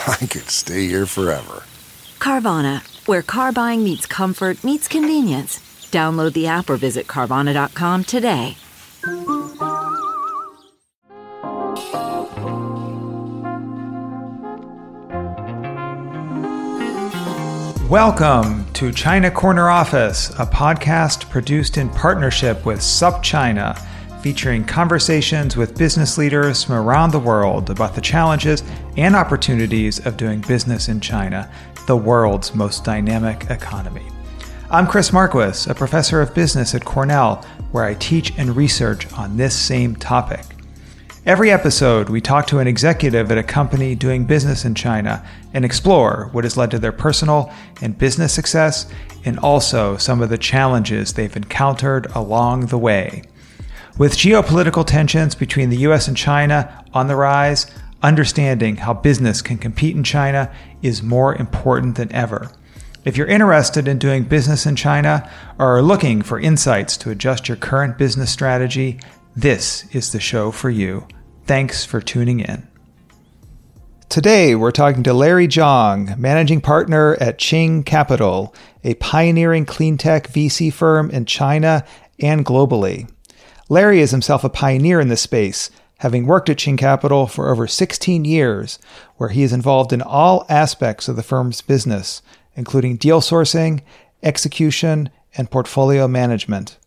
I could stay here forever. Carvana, where car buying meets comfort, meets convenience. Download the app or visit Carvana.com today. Welcome to China Corner Office, a podcast produced in partnership with SupChina, featuring conversations with business leaders from around the world about the challenges and opportunities of doing business in China, the world's most dynamic economy. I'm Chris Marquis, a professor of business at Cornell, where I teach and research on this same topic. Every episode, we talk to an executive at a company doing business in China and explore what has led to their personal and business success and also some of the challenges they've encountered along the way. With geopolitical tensions between the US and China on the rise, understanding how business can compete in China is more important than ever. If you're interested in doing business in China or are looking for insights to adjust your current business strategy, this is the show for you. Thanks for tuning in. Today, we're talking to Larry Zhang, managing partner at Tsing Capital, a pioneering clean tech VC firm in China and globally. Larry is himself a pioneer in this space, having worked at Tsing Capital for over 16 years, where he is involved in all aspects of the firm's business, including deal sourcing, execution, and portfolio management.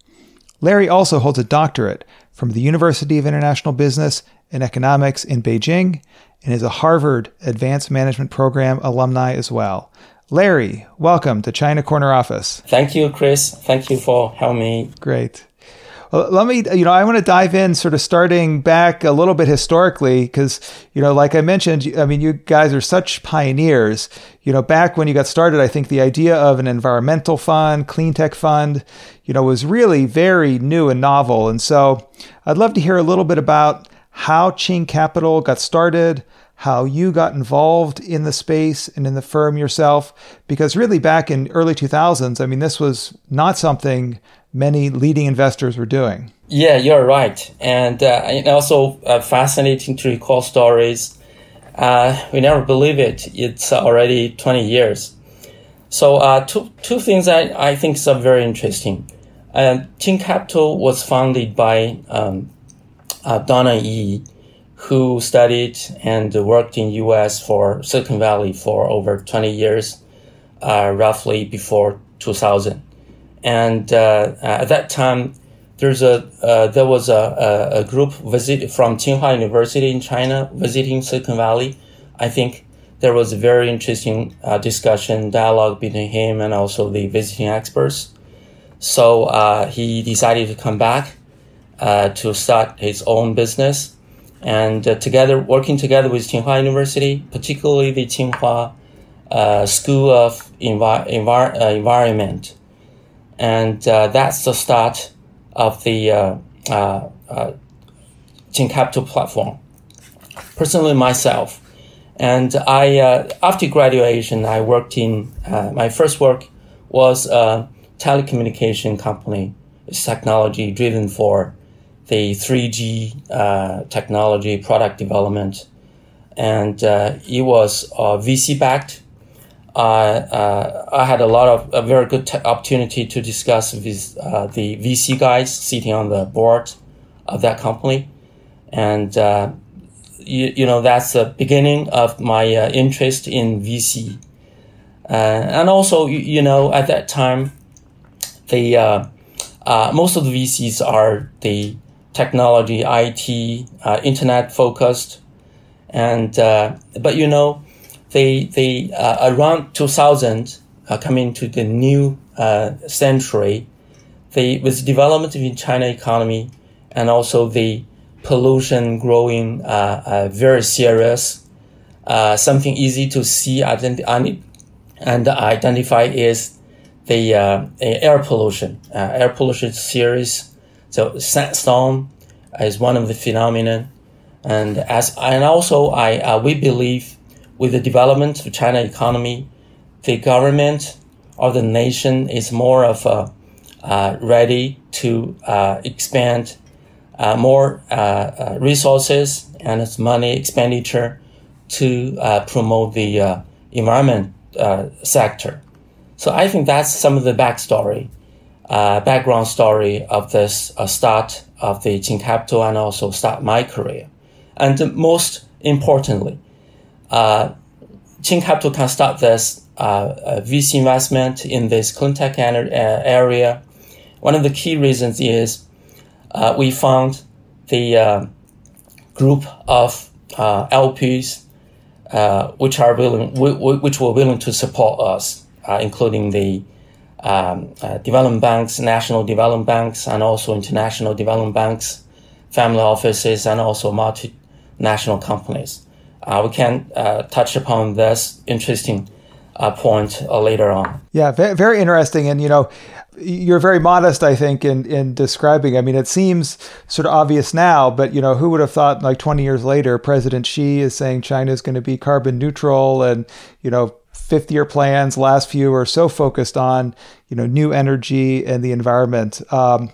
Larry also holds a doctorate from the University of International Business and Economics in Beijing and is a Harvard Advanced Management Program alumni as well. Larry, welcome to China Corner Office. Thank you, Chris. Thank you for having me. Great. Well, let me, you know, I want to dive in sort of starting back a little bit historically because, you know, like I mentioned, I mean, you guys are such pioneers. You know, back when you got started, I think the idea of an environmental fund, clean tech fund, you know, was really very new and novel. And so I'd love to hear a little bit about how Tsing Capital got started, how you got involved in the space and in the firm yourself, because really back in early 2000s, I mean, this was not something many leading investors were doing. Yeah, you're right. And, uh, and also uh, fascinating to recall stories. Uh, we never believe it. It's already 20 years. So uh, two, two things I, I think are very interesting. Um, Tsing Capital was founded by um, uh, Don Ye, who studied and worked in U.S. for Silicon Valley for over 20 years, uh, roughly before 2000. And uh, at that time, there's a uh, there was a, a, group visit from Tsinghua University in China visiting Silicon Valley. I think there was a very interesting uh, discussion dialogue between him and also the visiting experts. So uh, he decided to come back uh, to start his own business, and uh, together working together with Tsinghua University, particularly the Tsinghua School of Envi- Envi- Environment and uh, that's the start of the uh, uh, uh Capital platform. Personally, myself, and I uh, after graduation, I worked in uh, my first work was a telecommunication company. It's technology driven for the 3G uh, technology product development, and it was VC backed uh, uh, I had a lot of a very good t- opportunity to discuss with uh, the VC guys sitting on the board of that company, and uh, you, you know that's the beginning of my uh, interest in VC. and also, you, you, know, at that time, the most of the VCs are the technology, IT, internet focused, and but you know, they they around 2000 coming to the new century, the with development in China economy and also the pollution growing uh, uh, very serious. Uh, something easy to see identi- and identify is the air pollution. air pollution is serious. So sandstorm is one of the phenomena, and as and also I we believe with the development of China economy, the government or the nation is more of a uh, ready to uh, expand uh, more uh, uh, resources and its money expenditure to uh, promote the environment sector. So I think that's some of the backstory, background story of this start of the Tsing Capital and also start my career. And most importantly, Tsing Capital can start this uh, VC investment in this clean tech area. One of the key reasons is uh, we found the uh, group of uh, LPs uh, which are willing, which were willing to support us, uh, including the um, uh, development banks, national development banks, and also international development banks, family offices, and also multinational companies. We can touch upon this interesting point later on. Yeah, very, very interesting, and you know you're very modest, I think, in in describing. I mean, it seems sort of obvious now, but you know, who would have thought like 20 years later, President Xi is saying China is going to be carbon neutral, and you know, fifth year plans, last few are so focused on you know new energy and the environment. Um,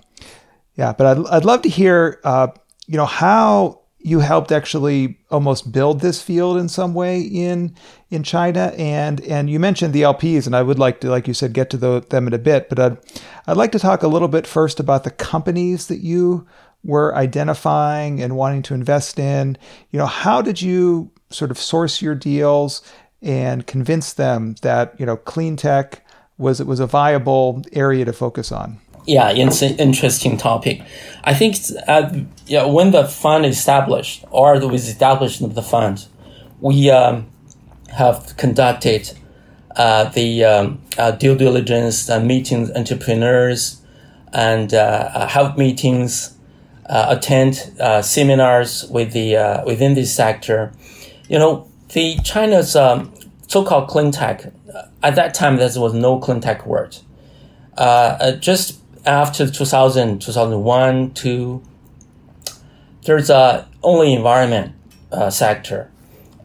yeah, but I'd I'd love to hear, uh, you know, how you helped actually almost build this field in some way in in China. And and you mentioned the LPs and I would like to like you said get to the, them in a bit but I'd, I'd like to talk a little bit first about the companies that you were identifying and wanting to invest in. You know how did you sort of source your deals and convince them that you know clean tech was it was a viable area to focus on yeah, it's an interesting topic. I think uh, yeah, when the fund established or with establishment of the fund, we um, have conducted uh, the um, uh, due diligence and meetings entrepreneurs and uh, have meetings, uh, attend uh, seminars with the within this sector. You know, the China's um, so-called clean tech. At that time, there was no clean tech word. just after 2000, 2001, to there's a only environment uh, sector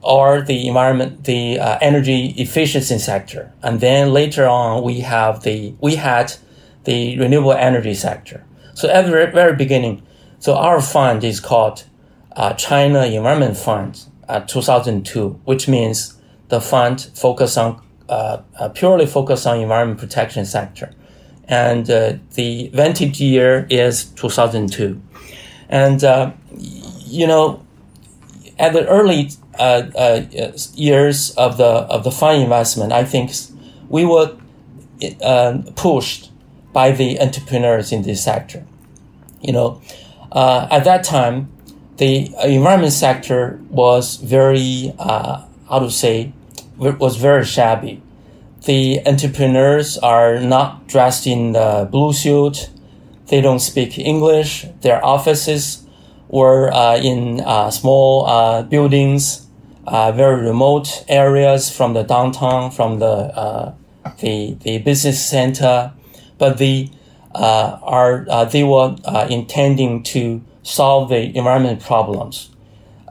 or the environment, the uh, energy efficiency sector, and then later on we have the we had the renewable energy sector. So at the very beginning, so our fund is called uh, China Environment Fund, uh, 2002, which means the fund focus on uh, uh, purely focus on environment protection sector and uh, the vintage year is 2002. And, uh, you know, at the early uh, uh years of the, of the fund investment, I think we were uh, pushed by the entrepreneurs in this sector. You know, uh, at that time, the environment sector was very, how to say, was very shabby the entrepreneurs are not dressed in the blue suit. They don't speak English. Their offices were uh, in uh, small uh, buildings, uh, very remote areas from the downtown, from the uh, the the business center. But they uh, are they were intending to solve the environment problems,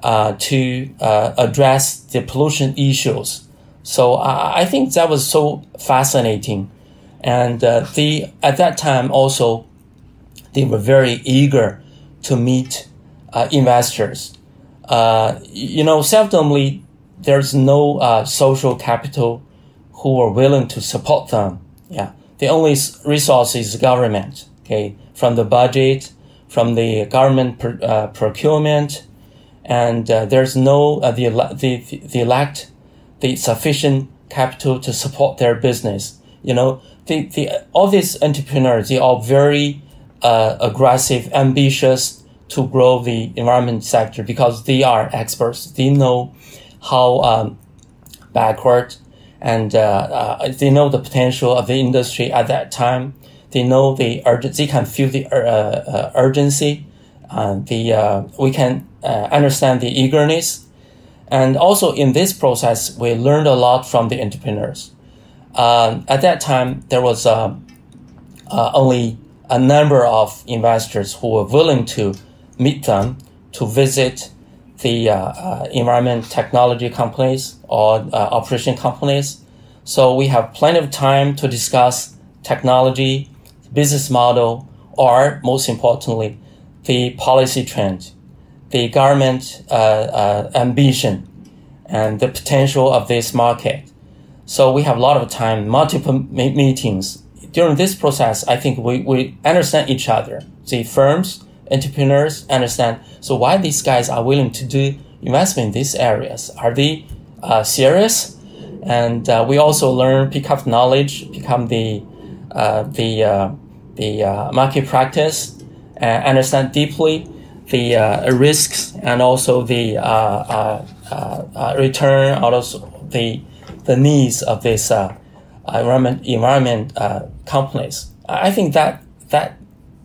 to address the pollution issues so I, I think that was so fascinating. And uh, the, at that time also, they were very eager to meet uh, investors. Uh, you know, seldomly there's no uh, social capital who are willing to support them. Yeah, the only resource is government. Okay, from the budget, from the government per, uh, procurement, and uh, there's no the the the elect the sufficient capital to support their business. You know, the, the all these entrepreneurs they are very uh, aggressive, ambitious to grow the environment sector because they are experts. They know how um, backward and uh, uh, they know the potential of the industry at that time. They know the urgency. They can feel the uh, uh, urgency. Uh, the we can understand the eagerness, and also in this process, we learned a lot from the entrepreneurs. at that time, there was only a number of investors who were willing to meet them to visit the uh, uh, environment technology companies or uh, operation companies. So we have plenty of time to discuss technology, business model, or most importantly, the policy trend, the government uh, uh, ambition, and the potential of this market. So we have a lot of time, multiple meetings. During this process, I think we, we understand each other. The firms, entrepreneurs understand. So why these guys are willing to do investment in these areas? Are they uh, serious? And uh, we also learn, pick up knowledge, become the uh, the uh, the market practice, and understand deeply the uh, risks and also the return, also the the needs of these environment environment companies. I think that that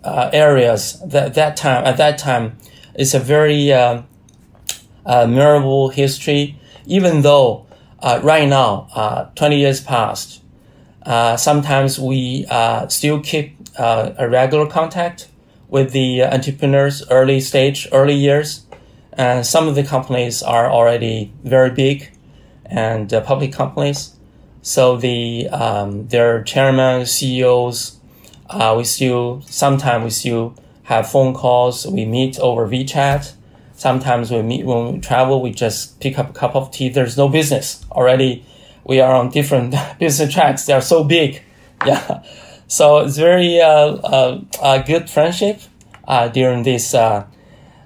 uh, areas that that time at that time is a very uh, uh, memorable history. Even though uh, right now, uh, twenty years past, uh, sometimes we still keep a regular contact with the entrepreneurs early stage, early years, and some of the companies are already very big and public companies. So the um, their chairman, CEOs, uh, we still sometimes we still have phone calls. We meet over WeChat. Sometimes we meet when we travel. We just pick up a cup of tea. There's no business already. We are on different business tracks. They are so big. Yeah. So it's very uh, uh, a good friendship uh, during this uh,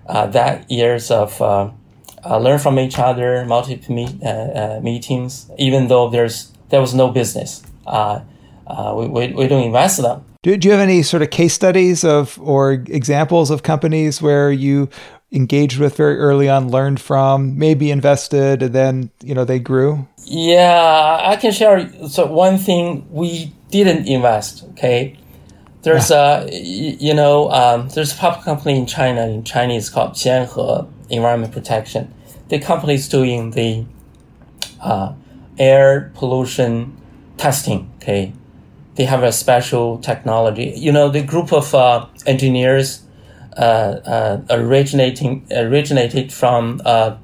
uh, that years of learn from each other, multiple meet, meetings. Even though there's there was no business, we, we, we don't invest them. Do, do you have any sort of case studies of or examples of companies where you engaged with very early on, learned from, maybe invested, and then you know they grew? Yeah, I can share. So one thing we didn't invest. Okay, there's a you know um, there's a public company in China in Chinese called Xianhe Environment Protection. The company is doing the uh, air pollution testing. Okay, they have a special technology. You know, the group of uh, engineers uh, uh, originating originated from uh,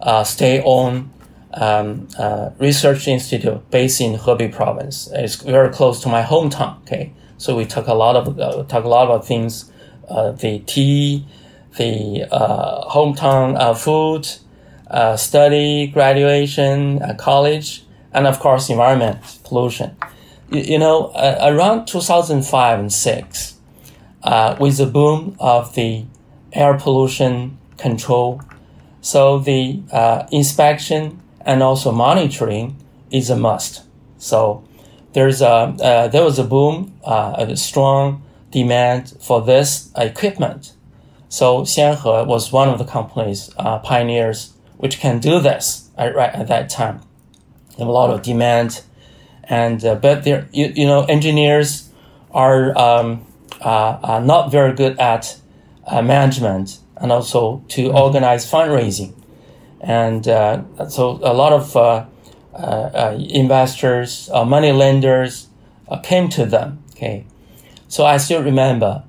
uh, state-owned um, uh, research institute based in Hebei province. It's very close to my hometown. Okay, so we talk a lot of talk a lot about things, the tea, the hometown food, study, graduation, college, and of course environment pollution you, you know, uh, around 2005 and 6, uh, with the boom of the air pollution control, so the uh, inspection and also monitoring is a must. So there's a uh, there was a boom, uh, a strong demand for this equipment. So Xianhe was one of the companies uh, pioneers which can do this at, right at that time. A lot of demand and uh, but there you, you know engineers are um, uh, not very good at uh, management and also to organize fundraising and uh, so a lot of uh, uh, investors money lenders came to them okay so i still remember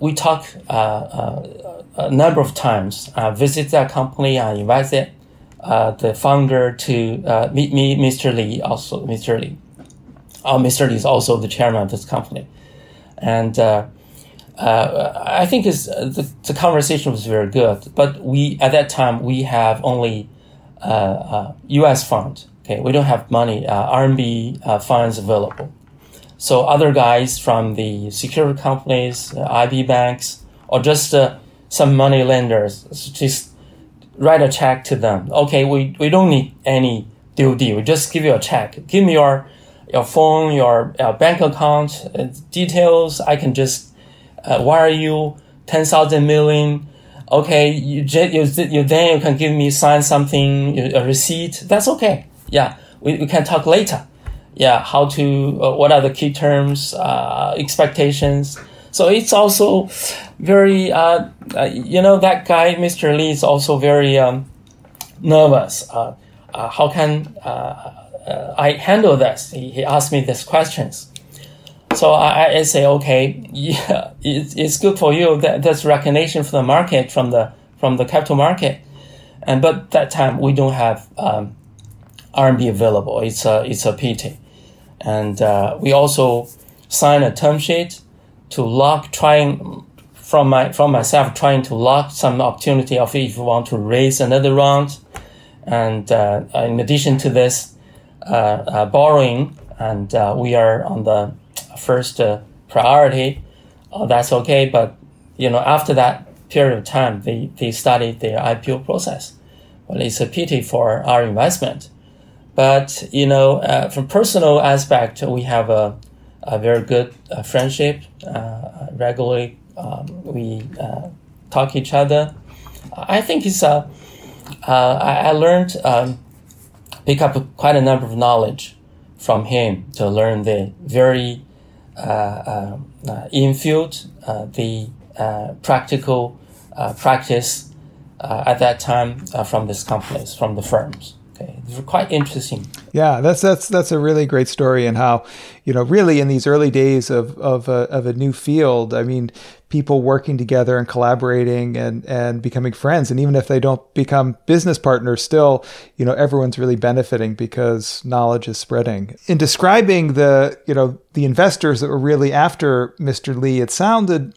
we talked a number of times I visit that company i invited uh, the founder to uh, meet me, Mr. Li, also Mr. Li. Uh, Mr. Li is also the chairman of this company, and uh, uh, I think is uh, the, the conversation was very good. But we at that time we have only U.S. fund. Okay, we don't have money RMB funds available. So other guys from the security companies, IB banks, or just some money lenders, just write a check to them. Okay, we, we don't need any DOD. We just give you a check. Give me your your phone, your uh, bank account uh, details. I can just uh, are you ten thousand million. Okay, you, you you then you can give me sign something a receipt. That's okay. Yeah, we, we can talk later. Yeah, how to uh, what are the key terms, uh, expectations. So it's also very uh, uh you know that guy Mr. Lee is also very um, nervous. Uh, uh, how can I handle this? He, he asked me these questions. So I, I say, okay, yeah, it, it's good for you. That, that's recognition from the market, from the from the capital market. And but that time we don't have um, RMB available. It's a it's a pity. And uh, we also sign a term sheet to lock trying from my from myself trying to lock some opportunity of if we want to raise another round. And uh, in addition to this, uh, uh borrowing, and uh, we are on the first uh, priority, uh, that's okay. But you know, after that period of time, they, they started their IPO process. Well, it's a pity for our investment. But you know, uh, from personal aspect, we have a, a very good uh, friendship. Uh, regularly, um, we uh, talk each other. I think it's a. I, I learned um, pick up quite a number of knowledge from him to learn the very uh, uh, uh, infield, the practical practice at that time from these companies, from the firms. Okay, it's quite interesting. Yeah, that's that's that's a really great story, and how you know really in these early days of of a, of a new field. I mean, people working together and collaborating and and becoming friends, and even if they don't become business partners, still you know everyone's really benefiting because knowledge is spreading. In describing the you know the investors that were really after Mr. Lee, it sounded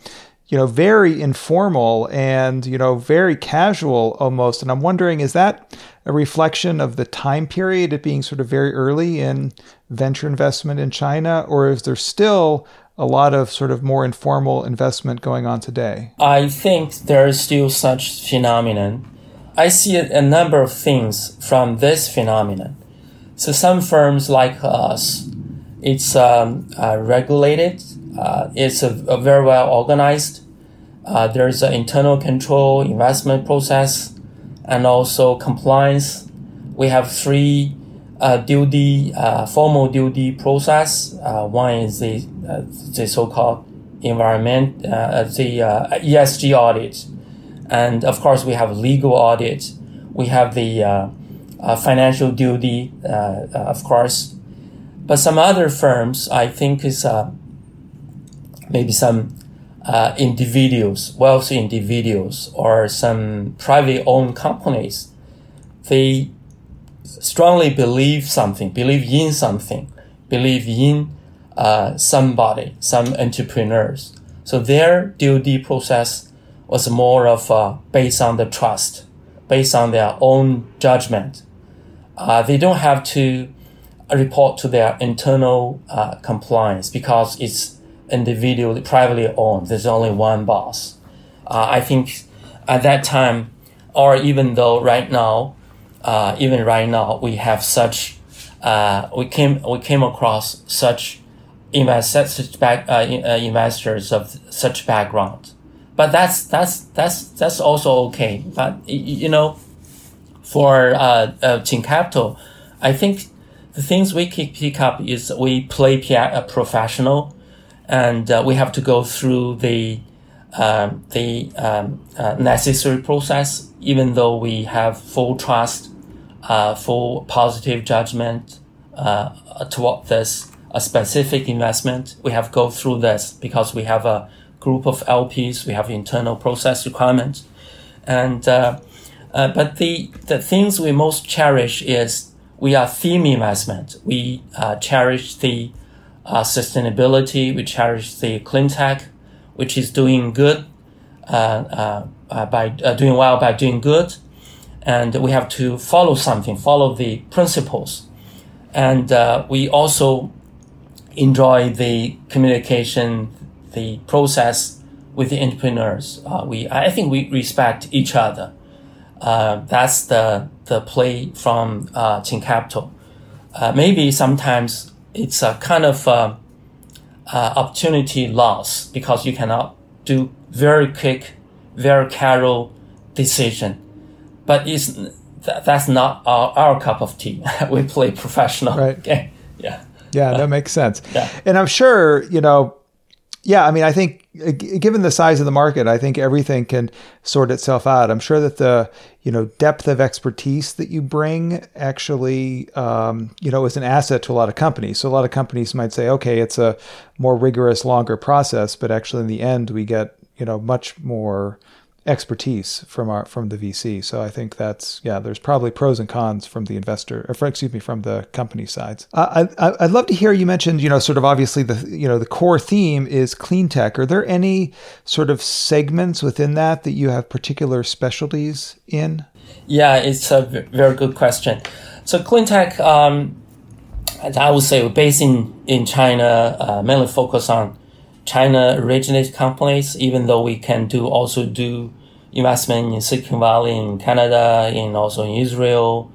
you know, very informal and, you know, very casual almost. And I'm wondering, is that a reflection of the time period, it being sort of very early in venture investment in China, or is there still a lot of sort of more informal investment going on today? I think there is still such phenomenon. I see a number of things from this phenomenon. So some firms like us, it's um, uh, regulated uh, it's a, a, very well organized. Uh, there's an internal control, investment process, and also compliance. We have three uh, DoD, uh, formal duty process. Uh, one is the, the so-called environment, uh, the uh, ESG audit. And of course, we have legal audit. We have the financial DoD, of course. But some other firms, I think, is maybe some uh, individuals, wealthy individuals, or some private owned companies, they strongly believe something, believe in something, believe in uh, somebody, some entrepreneurs. So their DoD process was more of uh, based on the trust, based on their own judgment. Uh, they don't have to report to their internal uh, compliance because it's individually, privately owned. There's only one boss. Uh, I think at that time, or even though right now, even right now, we have such, we came we came across such investors, back, uh, uh, investors of such background. But that's that's that's that's also okay. But you know, for uh, uh, Tsing Capital, I think the things we pick up is we play a professional and uh, we have to go through the um, the um, uh, necessary process, even though we have full trust, uh, full positive judgment uh, toward this a specific investment. We have go through this because we have a group of LPs, we have internal process requirements, and uh, uh, but the the things we most cherish is we are theme investment. We cherish the uh, sustainability. We cherish the clean tech, which is doing good uh, uh, uh by uh, doing well by doing good, and we have to follow something, follow the principles, and uh, we also enjoy the communication, the process with the entrepreneurs. we I think we respect each other. Uh, that's the the play from uh, Tsing Capital. Uh, maybe sometimes it's a kind of uh, uh, opportunity loss because you cannot do very quick, very careful decision. But it's th- that's not our, our cup of tea. we play professional Right. game. Yeah. Yeah, that makes sense. Yeah. And I'm sure, you know, yeah, I mean, I think uh, given the size of the market, I think everything can sort itself out. I'm sure that the, you know, depth of expertise that you bring actually, um, you know, is an asset to a lot of companies. So a lot of companies might say, okay, it's a more rigorous, longer process, but actually in the end, we get, you know, much more expertise from our from the VC. So I think that's yeah. There's probably pros and cons from the investor, or for, excuse me, from the company sides. Uh, I, I- I'd love to hear you mentioned you know sort of obviously the you know the core theme is clean tech. Are there any sort of segments within that that you have particular specialties in? Yeah, it's a very good question. So cleantech, um, I would say, we're based in in China, uh, mainly focus on China originated companies. Even though we can do also do investment in Silicon Valley, in Canada, in also in Israel,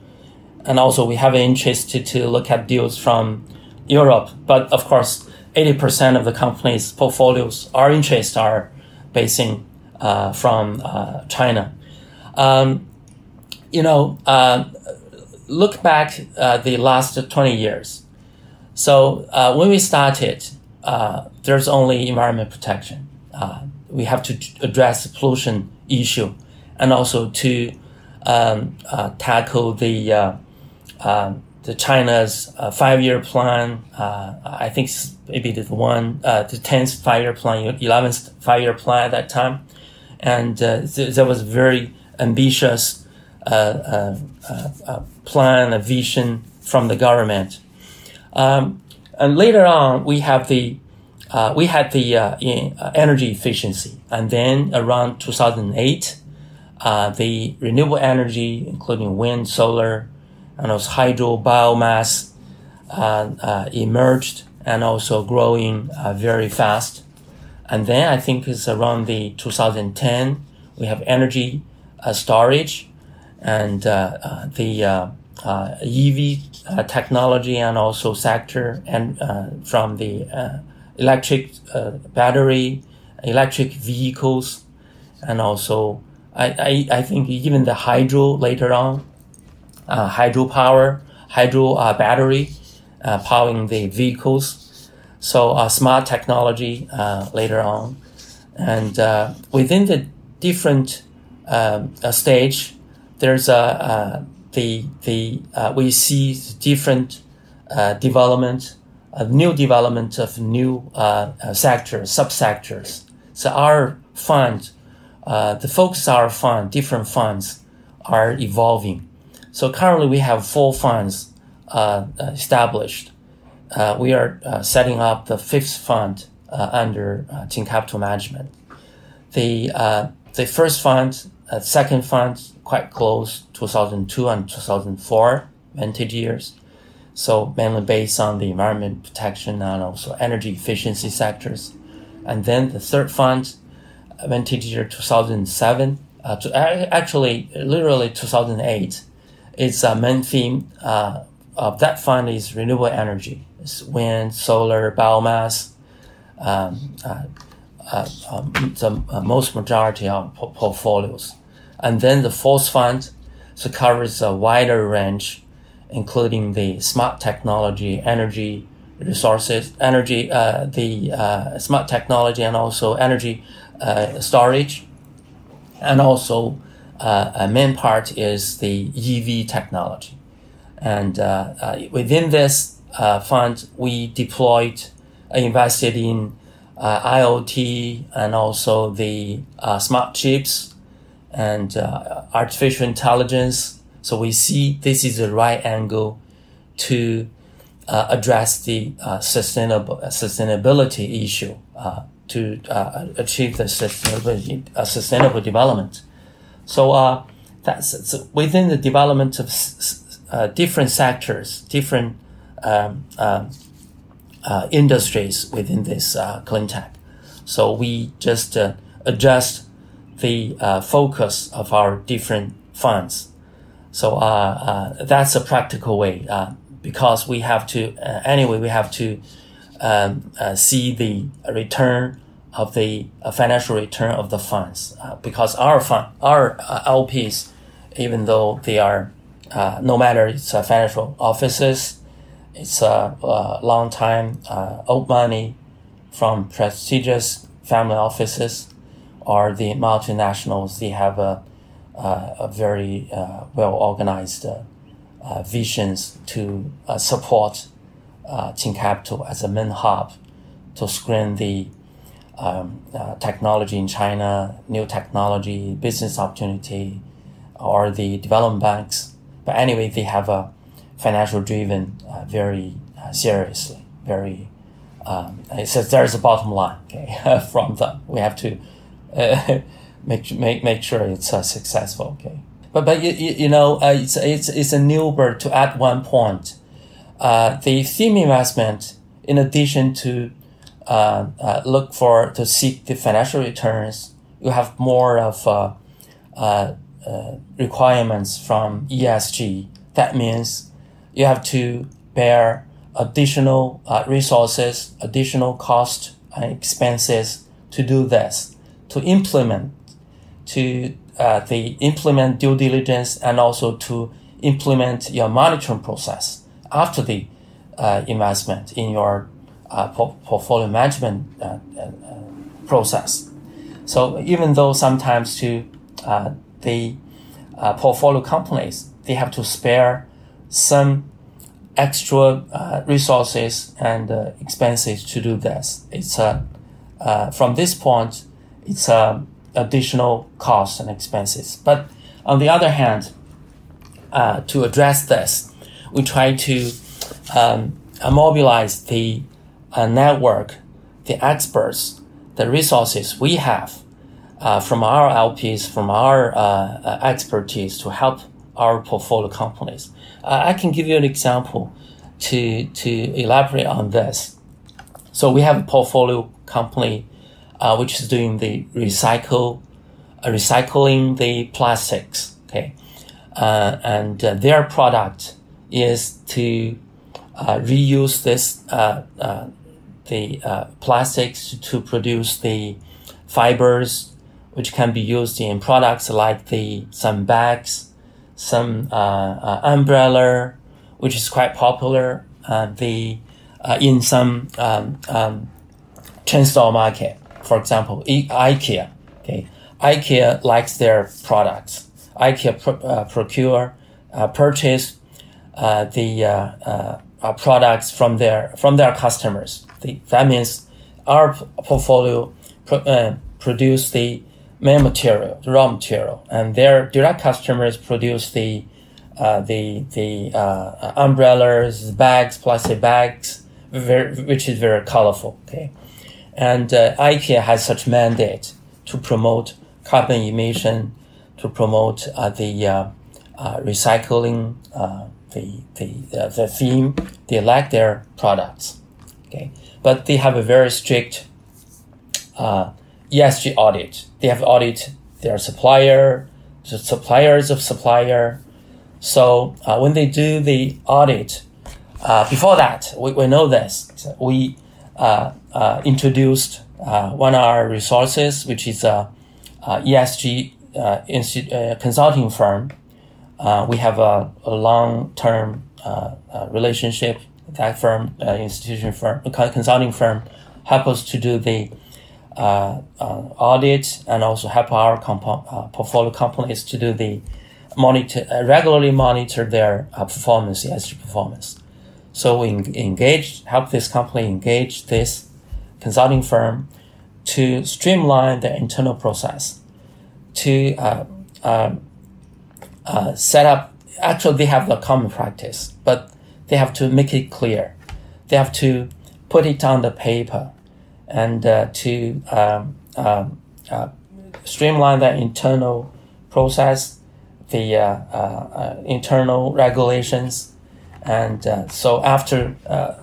and also we have an interest to, to look at deals from Europe. But of course, eighty percent of the companies' portfolios, our interests are based in uh, from uh, China. Um, you know, uh, look back uh, the last 20 years. So uh, when we started, uh, there's only environment protection. Uh, we have to address the pollution issue and also to um, uh, tackle the uh, uh, the China's five-year plan. I think maybe the one, the tenth five-year plan, eleventh five-year plan at that time, and th- there was very ambitious plan, a vision from the government. Um, and later on, we have the uh, we had the uh, in, uh, energy efficiency, and then around 2008, uh, the renewable energy, including wind, solar, and also hydro, biomass, uh, uh, emerged and also growing very fast. And then I think it's around the 2010, we have energy storage and the EV uh, technology and also sector and uh, from the uh, electric uh, battery, electric vehicles, and also I, I, I think even the hydro later on, uh, hydropower, hydro uh, battery powering the vehicles. So smart technology later on, and within the different stage, there's a uh, the the uh, we see different uh, development, a new development of new uh, uh, sectors, subsectors. So our fund, uh, the focus of our fund, different funds are evolving. So currently we have four funds uh, uh, established. Uh, we are uh, setting up the fifth fund uh, under uh, Tsing Capital Management. The uh, the first fund, uh, second fund, quite close, 2002 and 2004 vintage years. So mainly based on the environment protection and also energy efficiency sectors. And then the third fund, vintage year 2007, uh, to, actually literally 2008. Its uh, main theme uh, of that fund is renewable energy. It's wind, solar, biomass, um, uh, uh, um, the uh, most majority of po- portfolios. And then the fourth fund so covers a wider range, including the smart technology, energy resources, energy, uh, the uh, smart technology, and also energy uh, storage, and also uh, a main part is the EV technology. And uh, uh, within this fund, we deployed, invested in IoT and also the smart chips and uh, artificial intelligence. So we see this is the right angle to uh, address the uh, sustainable sustainability issue uh, to uh, achieve the sustainability, uh, sustainable development. So that's so within the development of different sectors, different um, um, industries within this clean tech. So we just adjust the uh, focus of our different funds. So uh, uh, that's a practical way uh, because we have to anyway we have to um, see the return of the financial return of the funds because our fund our LPs even though they are no matter it's financial offices it's a, a long time uh, old money from prestigious family offices or the multinationals. They have a, uh, a very uh, well organized uh, uh, visions to uh, support uh, Capital as a main hub to screen the um, technology in China, new technology, business opportunity, or the development banks. But anyway, they have a financial driven uh, very uh, seriously, very. Um, it says there's a bottom line okay, from them. We have to uh, make make make sure it's uh, successful. Okay, but but you, you know uh, it's it's it's a new bird to add one point. Uh, the theme investment, in addition to look for to seek the financial returns, you have more of requirements from ESG. That means you have to bear additional uh, resources, additional cost and expenses to do this, to implement, to uh, the implement due diligence and also to implement your monitoring process after the uh, investment in your uh, po- portfolio management uh, uh, process. So even though sometimes to the portfolio companies, they have to spare some extra uh, resources and uh, expenses to do this. It's uh, from this point, it's a additional costs and expenses. But on the other hand, uh, to address this, we try to um, mobilize the uh, network, the experts, the resources we have uh, from our LPs, from our expertise to help our portfolio companies. Uh, I can give you an example to, to elaborate on this. So we have a portfolio company uh, which is doing the recycle, uh, recycling the plastics. Okay, uh, and uh, their product is to uh, reuse this the plastics to produce the fibers, which can be used in products like the some bags some uh, uh, umbrella, which is quite popular. Uh, the in some um, um, chain store market, for example, IKEA. Okay, IKEA likes their products. IKEA pro- procure purchase the products from their from their customers. The, that means our portfolio uh, produce the main material, the raw material, and their direct customers produce the uh, the the uh, umbrellas, bags, plastic bags, very, which is very colorful. Okay, and uh, IKEA has such mandate to promote carbon emission, to promote uh, the uh, uh, recycling, the the the theme. They like their products. Okay, but they have a very strict ESG audit. They have audit their supplier, the suppliers of supplier. So uh, when they do the audit, uh, before that, we, we know this. We uh, uh introduced uh, one of our resources, which is a, a ESG uh, consulting firm. we have a, a long-term relationship. That firm, institution firm, consulting firm, help us to do the uh, uh, audit and also help our compo- uh, portfolio companies to do the monitor regularly monitor their performance, ESG performance. So we engage, help this company engage this consulting firm to streamline the internal process, to uh, uh, uh, set up. Actually, they have the common practice, but they have to make it clear. They have to put it on the paper and uh, to um, um, uh, streamline the internal process, the uh, internal regulations. And so after,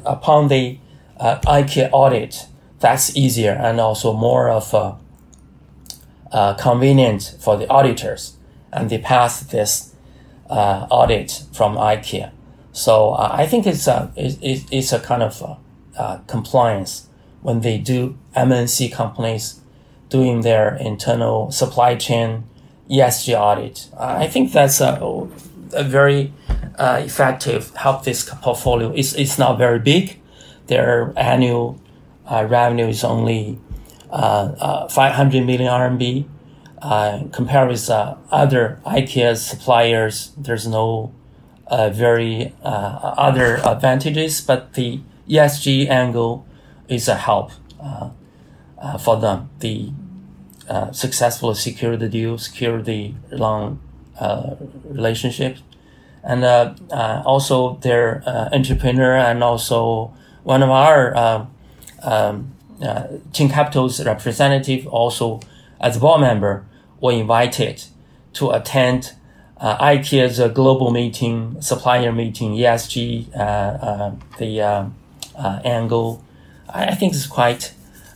upon the IKEA audit, that's easier and also more of a convenient for the auditors. and they pass this uh, audit from IKEA. So uh, I think it's a it, it's a kind of uh, uh compliance when they do MNC companies doing their internal supply chain ESG audit. I think that's a, a very uh, effective help this portfolio. It's, it's not very big. Their annual uh, revenue is only uh, 500 million RMB. Uh, compared with uh, other IKEA suppliers, there's no uh, very uh, other advantages, but the ESG angle is a help uh, uh, for them. The successfully secure the deal, secure the long relationship, and also their entrepreneur and also one of our um, Tsing Capital's representative also as a board member were invited to attend uh, IKEA's uh, global meeting, supplier meeting, ESG, uh, uh, the uh, uh, angle. I, I, think it's quite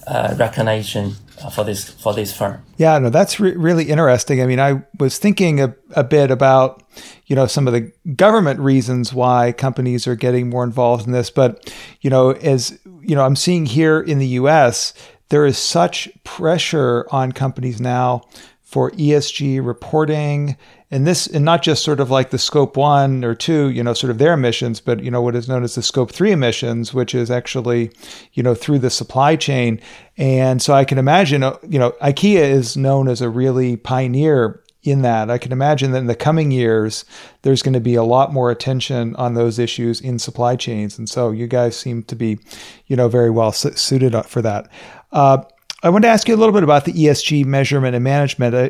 recognition for this for this firm. Yeah, no, that's re- really interesting. I mean, I was thinking a, a bit about you know some of the government reasons why companies are getting more involved in this, but you know, as you know, I'm seeing here in the U.S. there is such pressure on companies now for ESG reporting and this and not just sort of like the scope 1 or 2 you know sort of their emissions but you know what is known as the scope 3 emissions which is actually you know through the supply chain and so I can imagine uh, you know IKEA is known as a really pioneer in that. I can imagine that in the coming years, there's going to be a lot more attention on those issues in supply chains. And so you guys seem to be, you know, very well suited for that. Uh, I want to ask you a little bit about the ESG measurement and management. Uh,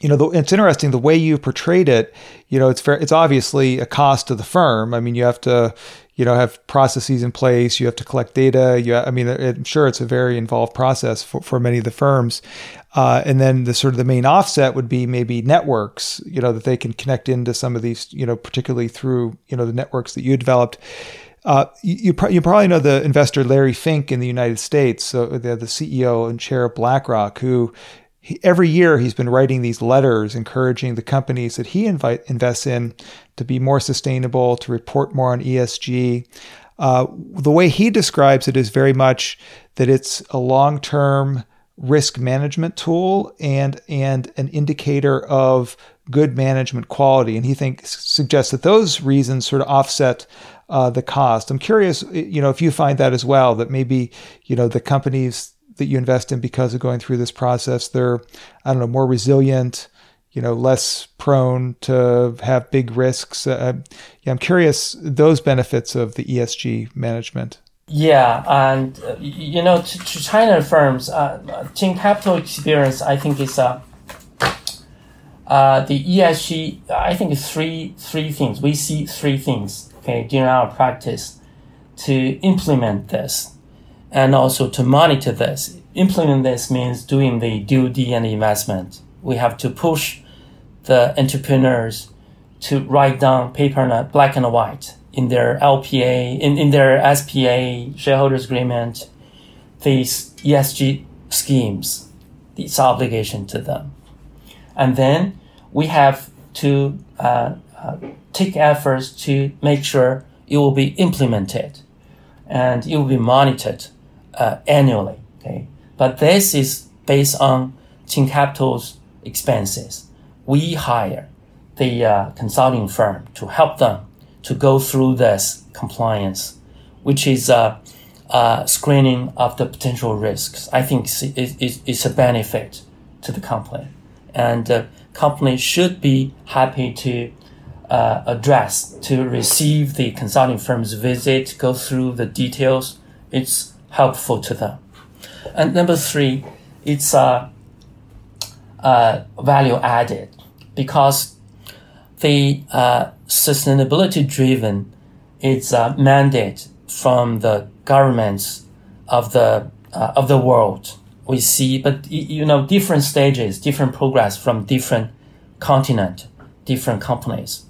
you know, the, it's interesting the way you portrayed it. You know, it's fair, it's obviously a cost to the firm. I mean, you have to, you know, have processes in place. You have to collect data. You, I mean, I'm sure it's a very involved process for, for many of the firms. Uh, and then the sort of the main offset would be maybe networks. You know, that they can connect into some of these. You know, particularly through you know the networks that you developed. Uh, you, you, probably know the investor Larry Fink in the United States, so the, the CEO and chair of BlackRock, who he, every year he's been writing these letters encouraging the companies that he invite, invests in to be more sustainable, to report more on ESG. Uh, the way he describes it is very much that it's a long term risk management tool and and an indicator of good management quality. And he thinks suggests that those reasons sort of offset uh, the cost. I'm curious, you know, if you find that as well, that maybe, you know, the companies that you invest in because of going through this process, they're, I don't know, more resilient, you know, less prone to have big risks. Uh, yeah, I'm curious those benefits of the ESG management. Yeah, and uh, you know, to, to, China firms, uh, Tsing Capital experience, I think is uh, uh, the ESG. I think three three things. We see three things okay, during our practice to implement this and also to monitor this. Implement this means doing the due and investment. We have to push the entrepreneurs to write down paper black and white in their LPA, in, in their SPA, shareholders agreement, these ESG schemes, this obligation to them. And then we have to uh, uh, take efforts to make sure it will be implemented and it will be monitored uh, annually. Okay, but this is based on Tsing Capital's expenses. We hire the uh, consulting firm to help them to go through this compliance, which is a, a screening of the potential risks. I think it's, it's, it's a benefit to the company, and the company should be happy to uh, address to receive the consulting firm's visit, go through the details. It's helpful to them. And number three, it's uh, uh, value added because the uh, sustainability driven is a mandate from the governments of the uh, of the world. We see, but you know, different stages, different progress from different continent, different companies.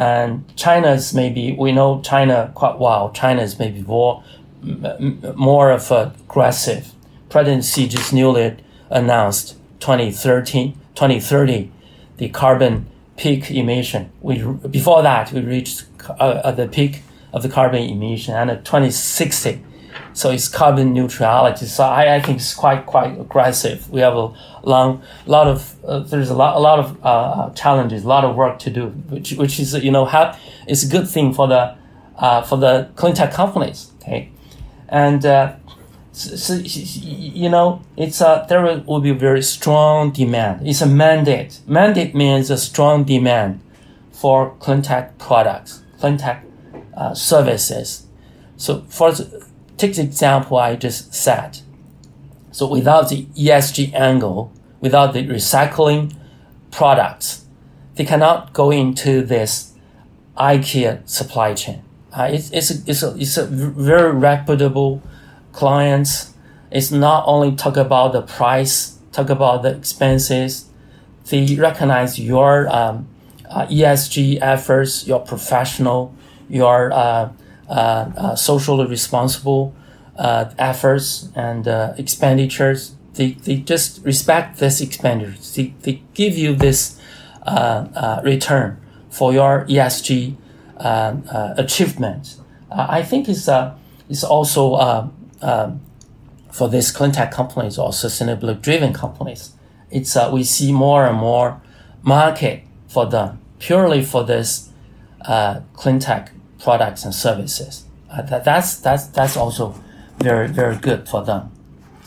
And China's maybe, we know China quite well. China is maybe more, more of a aggressive. President Xi just newly announced 2030, 2030 the carbon peak emission. We before that we reached uh, the peak of the carbon emission and 2060. So it's carbon neutrality. So I, I think it's quite quite aggressive. We have a long lot of uh, there's a lot a lot of uh, challenges, a lot of work to do, which which is you know have it's a good thing for the uh, for the clean tech companies. Okay, and uh, so, so, you know it's a there will be very strong demand. It's a mandate. Mandate means a strong demand for clean tech products, clean tech uh, services. So for take the example I just said. So without the ESG angle, without the recycling products, they cannot go into this IKEA supply chain. Uh, it's, it's, a, it's, a, it's a very reputable clients. It's not only talk about the price, talk about the expenses. They recognize your um, uh, ESG efforts, your professional, your uh, socially responsible uh, efforts and uh, expenditures. They, they just respect this expenditure. They, they give you this return for your ESG achievement. I think it's, uh, it's also um, for these clean tech companies or sustainability driven companies, it's uh, we see more and more market for them purely for this uh, clean tech products and services. Uh, that, that's that's that's also very very good for them.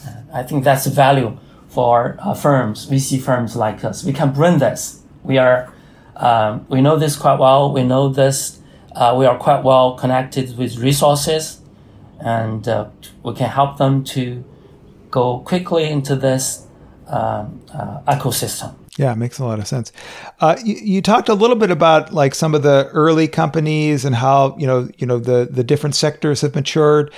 Uh, I think that's value for uh, firms, VC firms like us. We can bring this. We are um, we know this quite well. We know this. Uh, we are quite well connected with resources and uh, we can help them to go quickly into this uh, ecosystem. Yeah, it makes a lot of sense. Uh, you, you, talked a little bit about like some of the early companies and how you know you know the the different sectors have matured.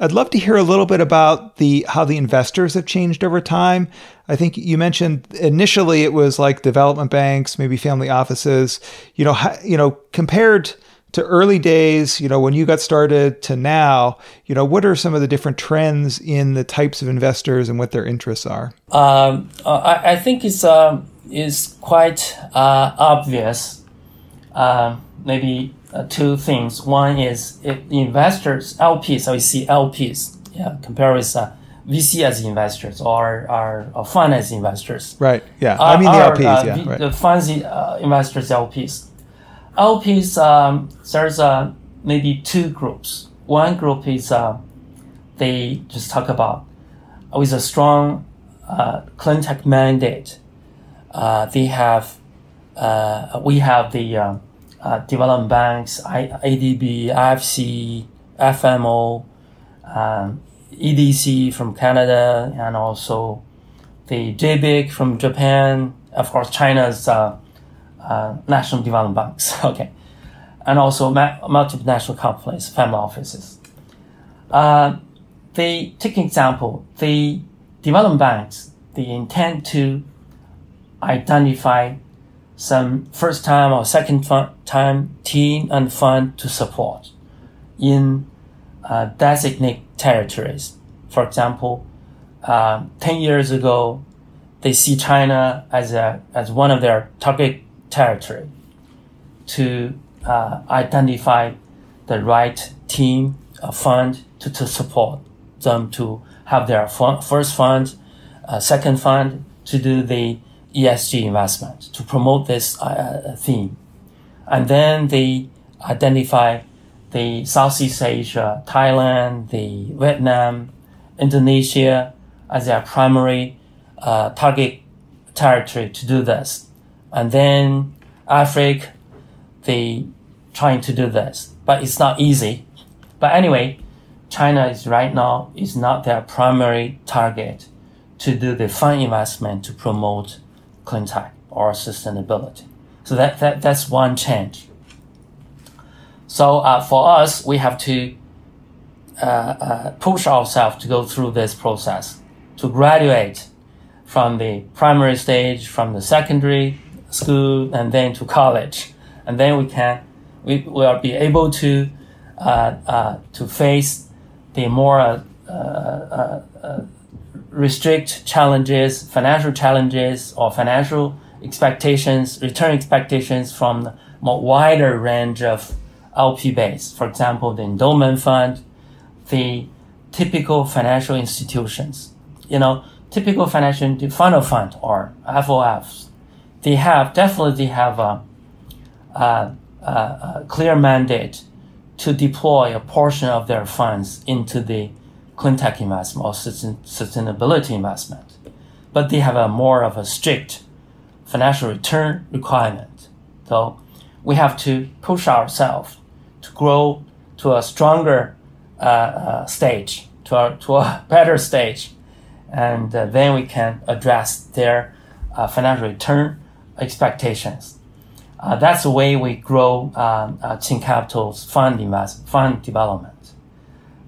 I'd love to hear a little bit about the how the investors have changed over time. I think you mentioned initially it was like development banks, maybe family offices. You know, how, you know, compared to early days, you know, when you got started to now, you know, what are some of the different trends in the types of investors and what their interests are? Um, I, I, think it's uh, is quite uh, obvious. Uh, maybe uh, two things. One is investors, LPs. So we see LPs, yeah, compare with uh, VC as investors or, or, or fund as investors. Right. Yeah. I mean the LPs. yeah. Right. The funds investors, LPs LPs, um, there's uh, maybe two groups. One group is uh, they just talk about with a strong uh, clean tech mandate. Uh, they have uh, we have the uh, uh, development banks, I, ADB, IFC, FMO, um, EDC from Canada, and also the JBIC from Japan. Of course, China's uh, uh, national development banks, okay, and also multinational companies, family offices. Uh, they take example, the development banks, they intend to identify some first time or second time team and fund to support in uh, designated territories. For example, uh, 10 years ago, they see China as, a, as one of their target territory to uh, identify the right team, uh, fund to, to support them to have their first fund, uh, second fund to do the ESG investment to promote this uh, uh, theme. And then they identify the Southeast Asia, Thailand, the Vietnam, Indonesia as their primary uh, target territory to do this and then Africa, they trying to do this, but it's not easy. But anyway, China is right now is not their primary target to do the fund investment to promote clean or sustainability. So that, that that's one change. So uh, for us, we have to uh, uh, push ourselves to go through this process to graduate from the primary stage, from the secondary school and then to college, and then we can we will be able to uh, uh, to face the more uh, restrict challenges, financial challenges or financial expectations, return expectations from the more wider range of LP base. For example, the endowment fund, the typical financial institutions. You know, typical financial fund of fund or FOFs, they have definitely have a, a, a, a clear mandate to deploy a portion of their funds into the clean tech investment or sustainability investment. But they have a more of a strict financial return requirement. So we have to push ourselves to grow to a stronger uh, uh, stage, to a, to a better stage, and uh, then we can address their uh, financial return expectations. Uh, that's the way we grow um, uh, Tsing Capital's fund investment, fund development.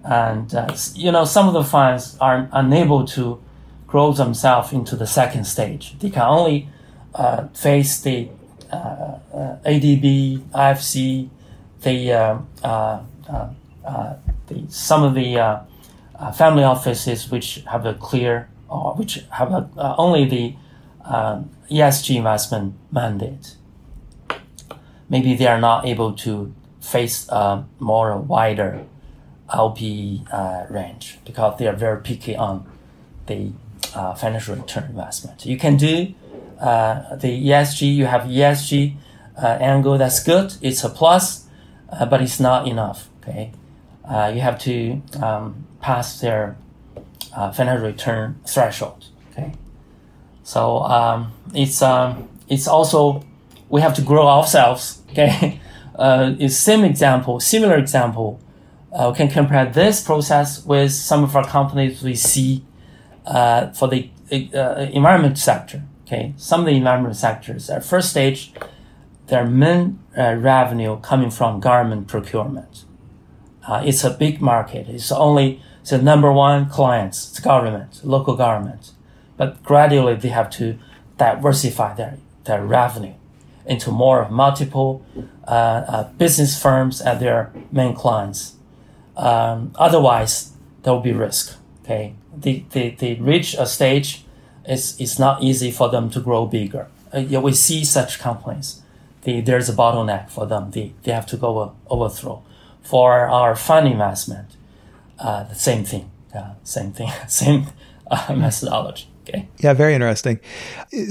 And uh, you know, some of the funds are unable to grow themselves into the second stage. They can only uh, face the uh, ADB, IFC, the, uh, uh, the some of the family offices which have a clear or which have a, only the um, ESG investment mandate. Maybe they are not able to face a more wider LP uh, range because they are very picky on the uh, financial return investment. You can do uh, the ESG, you have ESG angle, that's good, it's a plus, uh, but it's not enough. Okay, uh, you have to um, pass their uh, financial return threshold. Okay, so um, it's um, it's also we have to grow ourselves. Okay, uh, it's same example, similar example. Uh, we can compare this process with some of our companies we see uh, for the environment sector. Okay, some of the environment sectors at first stage their main uh, revenue coming from government procurement. Uh, it's a big market. It's only the number one clients, it's government, local government. But gradually they have to diversify their, their revenue into more of multiple uh, uh, business firms as their main clients. Um, otherwise, there will be risk. Okay, they, they, they reach a stage, it's, it's not easy for them to grow bigger. Uh, yeah, we see such companies the, there's a bottleneck for them. They, they have to go overthrow. For our fund investment, uh, the same thing. Uh, same thing. same uh, methodology. Okay. Yeah, very interesting.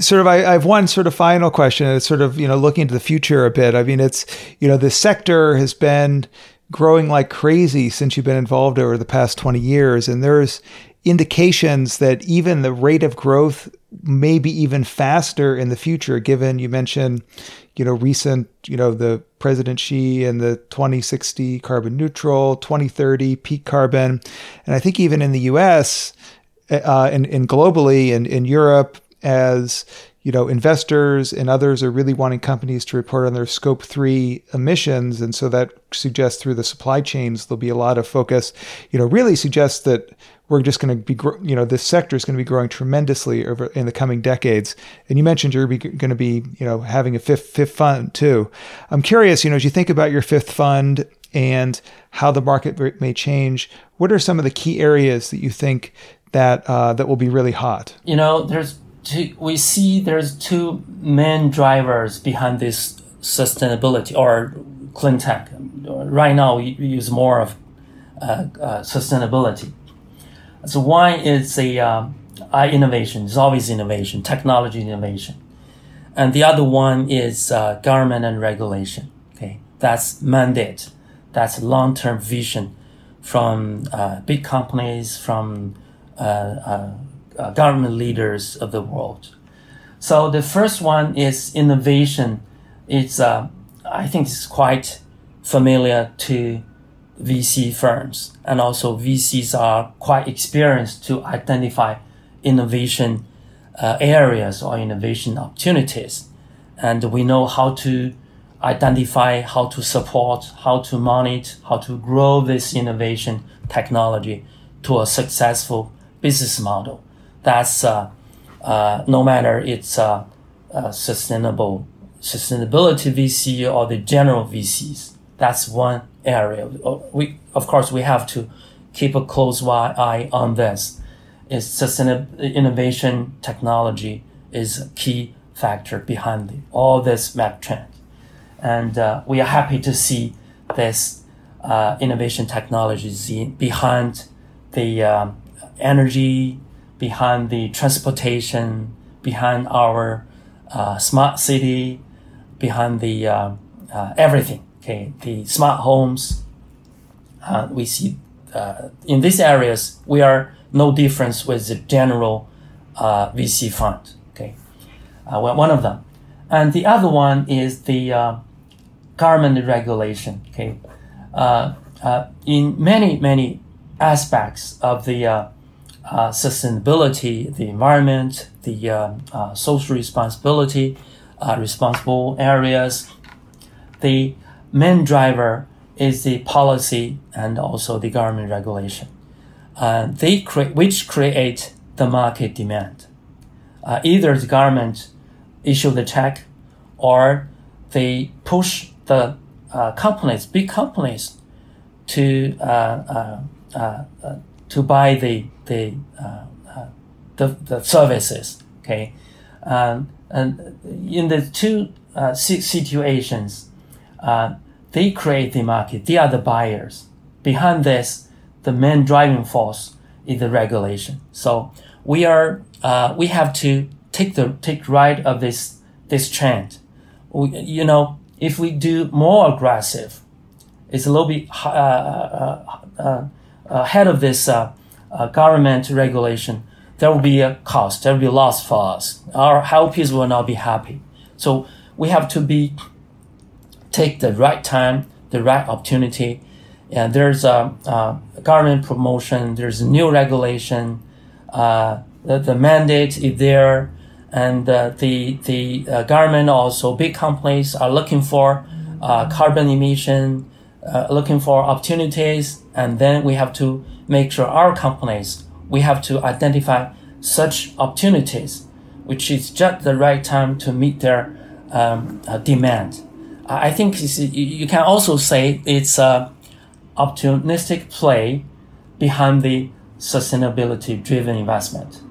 Sort of, I, I, have one sort of final question. It's sort of, you know, looking to the future a bit. I mean, it's, you know, the sector has been growing like crazy since you've been involved over the past 20 years. And there's indications that even the rate of growth may be even faster in the future, given you mentioned, you know, recent, you know, the President Xi and the 2060 carbon neutral, 2030 peak carbon. And I think even in the US uh, and, and globally and in Europe, as you know, investors and others are really wanting companies to report on their scope three emissions. And so that suggests through the supply chains, there'll be a lot of focus, you know, really suggests that we're just going to be, you know, this sector is going to be growing tremendously over in the coming decades. And you mentioned you're going to be, you know, having a fifth fifth fund too. I'm curious, you know, as you think about your fifth fund and how the market may change, what are some of the key areas that you think that uh, that will be really hot? You know, there's we see there's two main drivers behind this sustainability or clean tech. Right now, we use more of uh, uh, sustainability so one is a uh, innovation. It's always innovation, technology innovation, and the other one is uh, government and regulation. Okay, that's mandate. That's long-term vision from uh, big companies, from uh, uh, uh, government leaders of the world. So the first one is innovation. It's I think it's quite familiar to VC firms. And also VCs are quite experienced to identify innovation uh, areas or innovation opportunities. And we know how to identify, how to support, how to monitor, how to grow this innovation technology to a successful business model. That's uh, uh, no matter it's uh, sustainable sustainability VC or the general VCs. That's one area. We, of course, we have to keep a close eye on this. Is sustainable innovation technology is a key factor behind the, all this map trend. And uh, we are happy to see this uh, innovation technologies behind the energy, behind the transportation, behind our uh, smart city, behind the uh, uh, everything. Okay, the smart homes. Uh, we see in these areas we are no difference with the general VC fund. Okay, one of them, and the other one is the government regulation. Okay, uh, uh, in many many aspects of the uh, sustainability, the environment, the social responsibility, responsible areas, the main driver is the policy and also the government regulation. Uh, they cre- which create the market demand. Uh, either the government issue the check or they push the uh, companies, big companies, to uh, uh, to buy the the, the, the services. Okay, um, and in the two situations, they create the market. They are the buyers. Behind this, the main driving force is the regulation. So we are uh, we have to take the take right of this this trend. We, you know, if we do more aggressive, it's a little bit uh, uh, uh, ahead of this government regulation. There will be a cost. There will be a loss for us. Our helpers will not be happy. So we have to be take the right time, the right opportunity. And there's a, a government promotion. There's a new regulation. Uh, the, the mandate is there and uh, the the uh, government also big companies are looking for uh, carbon emission, uh, looking for opportunities, and then we have to make sure our companies we have to identify such opportunities, which is just the right time to meet their um, uh, demand. I think you can also say it's a opportunistic play behind the sustainability driven investment.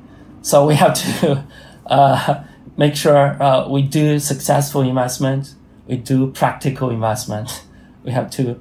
So we have to uh, make sure uh, we do successful investment, we do practical investment. We have to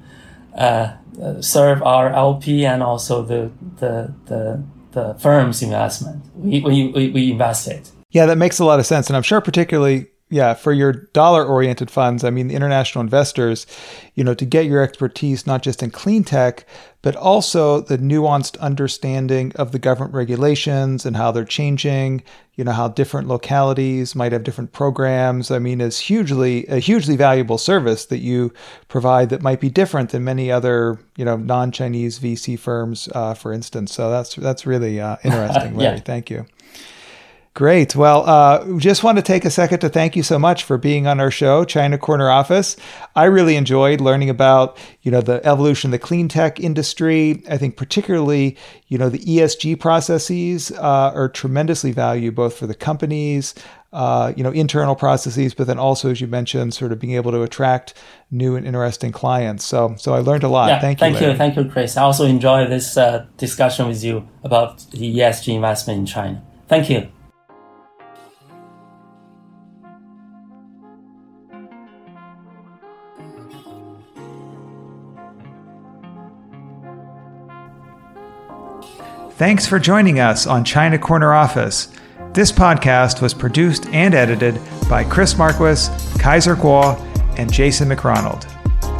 uh, serve our LP and also the the the, the firm's investment. We, we we invest it. Yeah, that makes a lot of sense, and I'm sure particularly yeah, for your dollar oriented funds, I mean, the international investors, you know, to get your expertise not just in clean tech, but also the nuanced understanding of the government regulations and how they're changing, you know, how different localities might have different programs. I mean, is hugely, a hugely valuable service that you provide that might be different than many other, you know, non Chinese VC firms, uh, for instance. So that's, that's really uh, interesting, Larry. yeah. Thank you. Great. Well, uh, just want to take a second to thank you so much for being on our show, China Corner Office. I really enjoyed learning about, you know, the evolution of the clean tech industry. I think particularly, you know, the ESG processes uh, are tremendously valuable both for the companies, uh, you know, internal processes, but then also, as you mentioned, sort of being able to attract new and interesting clients. So, so I learned a lot. Yeah, thank you. Thank you, thank you, Chris. I also enjoyed this uh, discussion with you about the ESG investment in China. Thank you. Thanks for joining us on China Corner Office. This podcast was produced and edited by Chris Marquis, Kaiser Kuo, and Jason McRonald.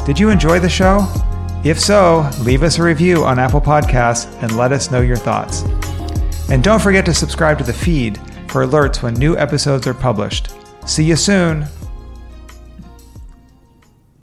Did you enjoy the show? If so, leave us a review on Apple Podcasts and let us know your thoughts. And don't forget to subscribe to the feed for alerts when new episodes are published. See you soon!